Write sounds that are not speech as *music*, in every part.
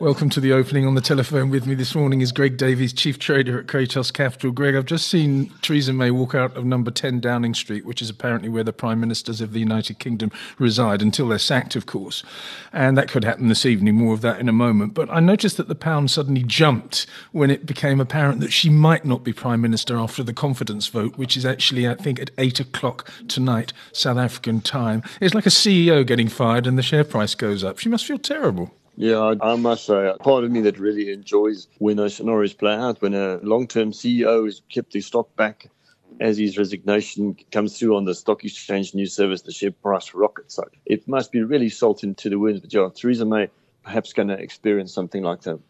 Welcome to the opening. On the telephone with me this morning is Greg Davies, Chief Trader at Cratos Capital. Greg, I've just seen Theresa May walk out of number 10 Downing Street, which is apparently where the Prime Ministers of the United Kingdom reside, until they're sacked, of course. And that could happen this evening, more of that in a moment. But I noticed that the pound suddenly jumped when it became apparent that she might not be Prime Minister after the confidence vote, which is actually, I think, at 8 o'clock tonight, South African time. It's like a CEO getting fired and the share price goes up. She must feel terrible. Yeah, I must say, part of me that really enjoys when those scenarios play out, when a long term CEO has kept the stock back as his resignation comes through on the stock exchange news service, the share price rockets. So it must be really salt into the wounds. But yeah, Theresa May perhaps going to experience something like that.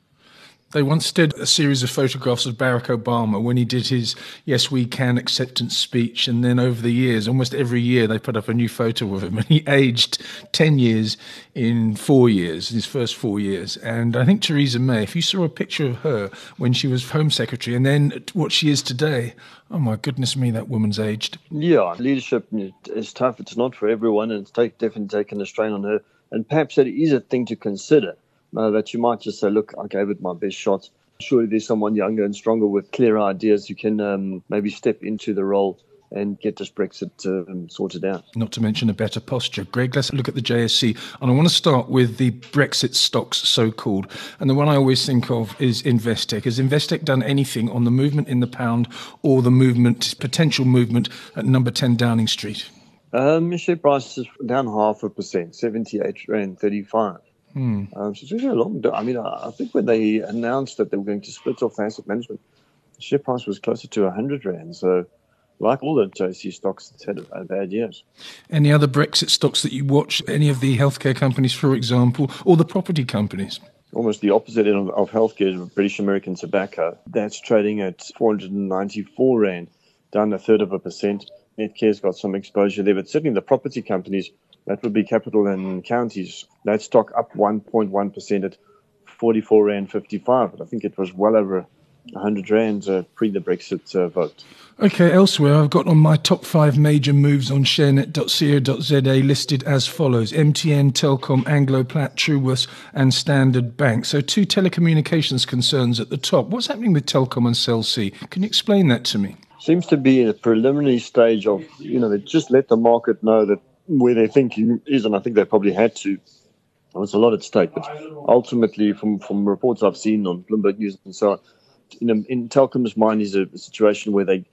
They once did a series of photographs of Barack Obama when he did his Yes We Can acceptance speech. And then over the years, almost every year, they put up a new photo of him. *laughs* And he aged 10 years in four years, his first four years. And I think Theresa May, if you saw a picture of her when she was Home Secretary and then what she is today, oh my goodness me, that woman's aged. Yeah, leadership is tough. It's not for everyone. And it's take, definitely taken a strain on her. And perhaps that is a thing to consider uh, that you might just say, look, I gave it my best shot. Surely there's someone younger and stronger with clear ideas who can um, maybe step into the role and get this Brexit um, sorted out. Not to mention a better posture. Greg, let's look at the JSE. And I want to start with the Brexit stocks, so called. And the one I always think of is Investec. Has Investec done anything on the movement in the pound or the movement, potential movement at number 10 Downing Street? Um, share price is down half a percent, 78 Rand 35. Hmm. Um, so it's really a long. I mean, I, I, think when they announced that they were going to split off asset management, the share price was closer to hundred rand. So, like all the JSE stocks, it's had a, a bad years. Any other Brexit stocks that you watch? Any of the healthcare companies, for example, or the property companies? Almost the opposite of, of healthcare is British American Tobacco. That's trading at 494 rand, down a third of a percent. Netcare's got some exposure there, but certainly the property companies that would be capital and counties. That stock up 1.1% at 44 Rand 55. But I think it was well over 100 Rand uh, pre the Brexit uh, vote. Okay, elsewhere, I've got on my top five major moves on sharenet.co.za listed as follows MTN, Telkom, Anglo Plat, Truworths, and Standard Bank. So, two telecommunications concerns at the top. What's happening with Telkom and Cell C? Can you explain that to me? Seems to be in a preliminary stage of, you know, they just let the market know that where their thinking is, and I think they probably had to. There's a lot at stake, but ultimately, from from reports I've seen on Bloomberg News and so on, in, in Telkom's mind is a, a situation where they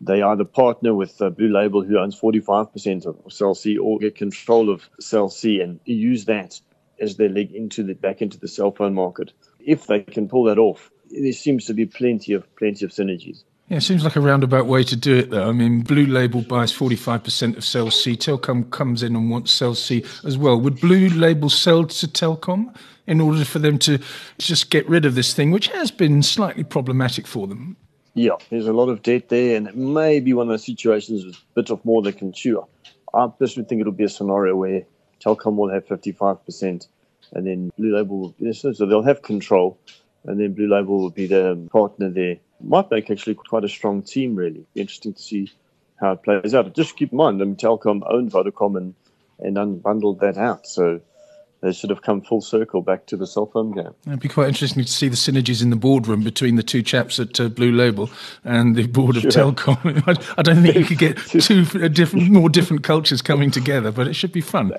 they either partner with uh, Blue Label, who owns 45% of Cell C, or get control of Cell C and use that as their leg into the back into the cell phone market. If they can pull that off, there seems to be plenty of plenty of synergies. Yeah, it seems like a roundabout way to do it, though. I mean, Blue Label buys 45% of Cell C. Telkom comes in and wants Cell C as well. Would Blue Label sell to Telkom in order for them to just get rid of this thing, which has been slightly problematic for them? Yeah, there's a lot of debt there, and it may be one of those situations with a bit of more they can chew. I personally think it'll be a scenario where Telkom will have 55%, and then Blue Label will, so they'll have control, and then Blue Label will be the partner there might make actually quite a strong team, really. Interesting to see how it plays out. But just keep in mind, I mean, Telkom owned Vodacom and, and unbundled that out. So they should have come full circle back to the cell phone game. It'd be quite interesting to see the synergies in the boardroom between the two chaps at uh, Blue Label and the board of sure. Telkom. *laughs* I, I, don't think you could get *laughs* two uh, different, more different cultures coming together, but it should be fun.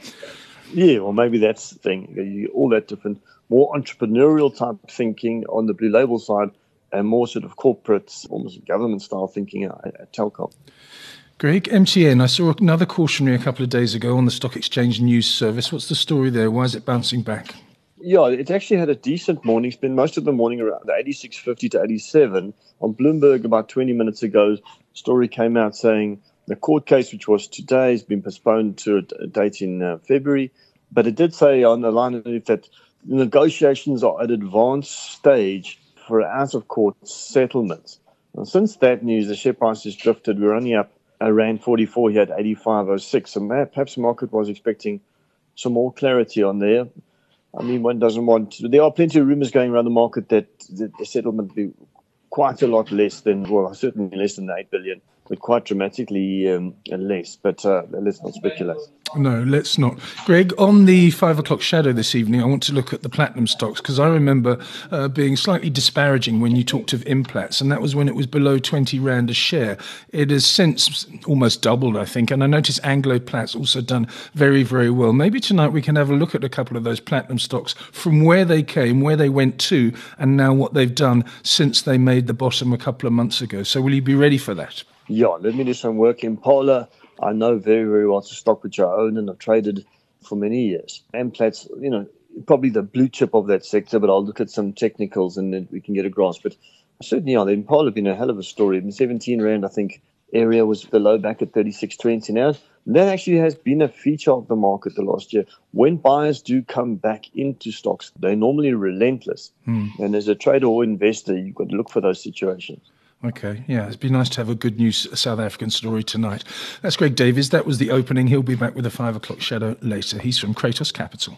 Yeah, well, maybe that's the thing. All that different, more entrepreneurial type thinking on the Blue Label side and more sort of corporate, almost government style thinking at, at Telkom. Greg, MTN, I saw another cautionary a couple of days ago on the Stock Exchange News Service. What's the story there? Why is it bouncing back? Yeah, it actually had a decent morning. Spent most of the morning around the 86.50 to 87. On Bloomberg, about 20 minutes ago, story came out saying the court case, which was today, has been postponed to a date in uh, February. But it did say on the line that negotiations are at advanced stage for an out of court settlements. And since that news, the share price has drifted. We're only up around 44 here at 85.06. So perhaps the market was expecting some more clarity on there. I mean, one doesn't want to, there are plenty of rumors going around the market that the, the settlement quite a lot less than, well, certainly less than 8 billion but quite dramatically um, less. But uh, let's not speculate. No, let's not. Greg, on the five o'clock shadow this evening, I want to look at the platinum stocks because I remember uh, being slightly disparaging when you talked of Implats, and that was when it was below 20 Rand a share. It has since almost doubled, I think, and I noticed Anglo Plat's also done very, very well. Maybe tonight we can have a look at a couple of those platinum stocks from where they came, where they went to, and now what they've done since they made the bottom a couple of months ago. So, will you be ready for that? Yeah, let me do some work in Polar. I know very, very well a stock which I own and I've traded for many years. Amplat's, you know, probably the blue chip of that sector, but I'll look at some technicals and then we can get a grasp. But certainly, yeah, the Impala have been a hell of a story. In 17 Rand, I think, area was the low back at 36.20 now. That actually has been a feature of the market the last year. When buyers do come back into stocks, they're normally relentless. Hmm. And as a trader or investor, you've got to look for those situations. Okay, yeah, it'd be nice to have a good news South African story tonight. That's Greg Davies. That was the opening. He'll be back with a five o'clock shadow later. He's from Cratos Capital.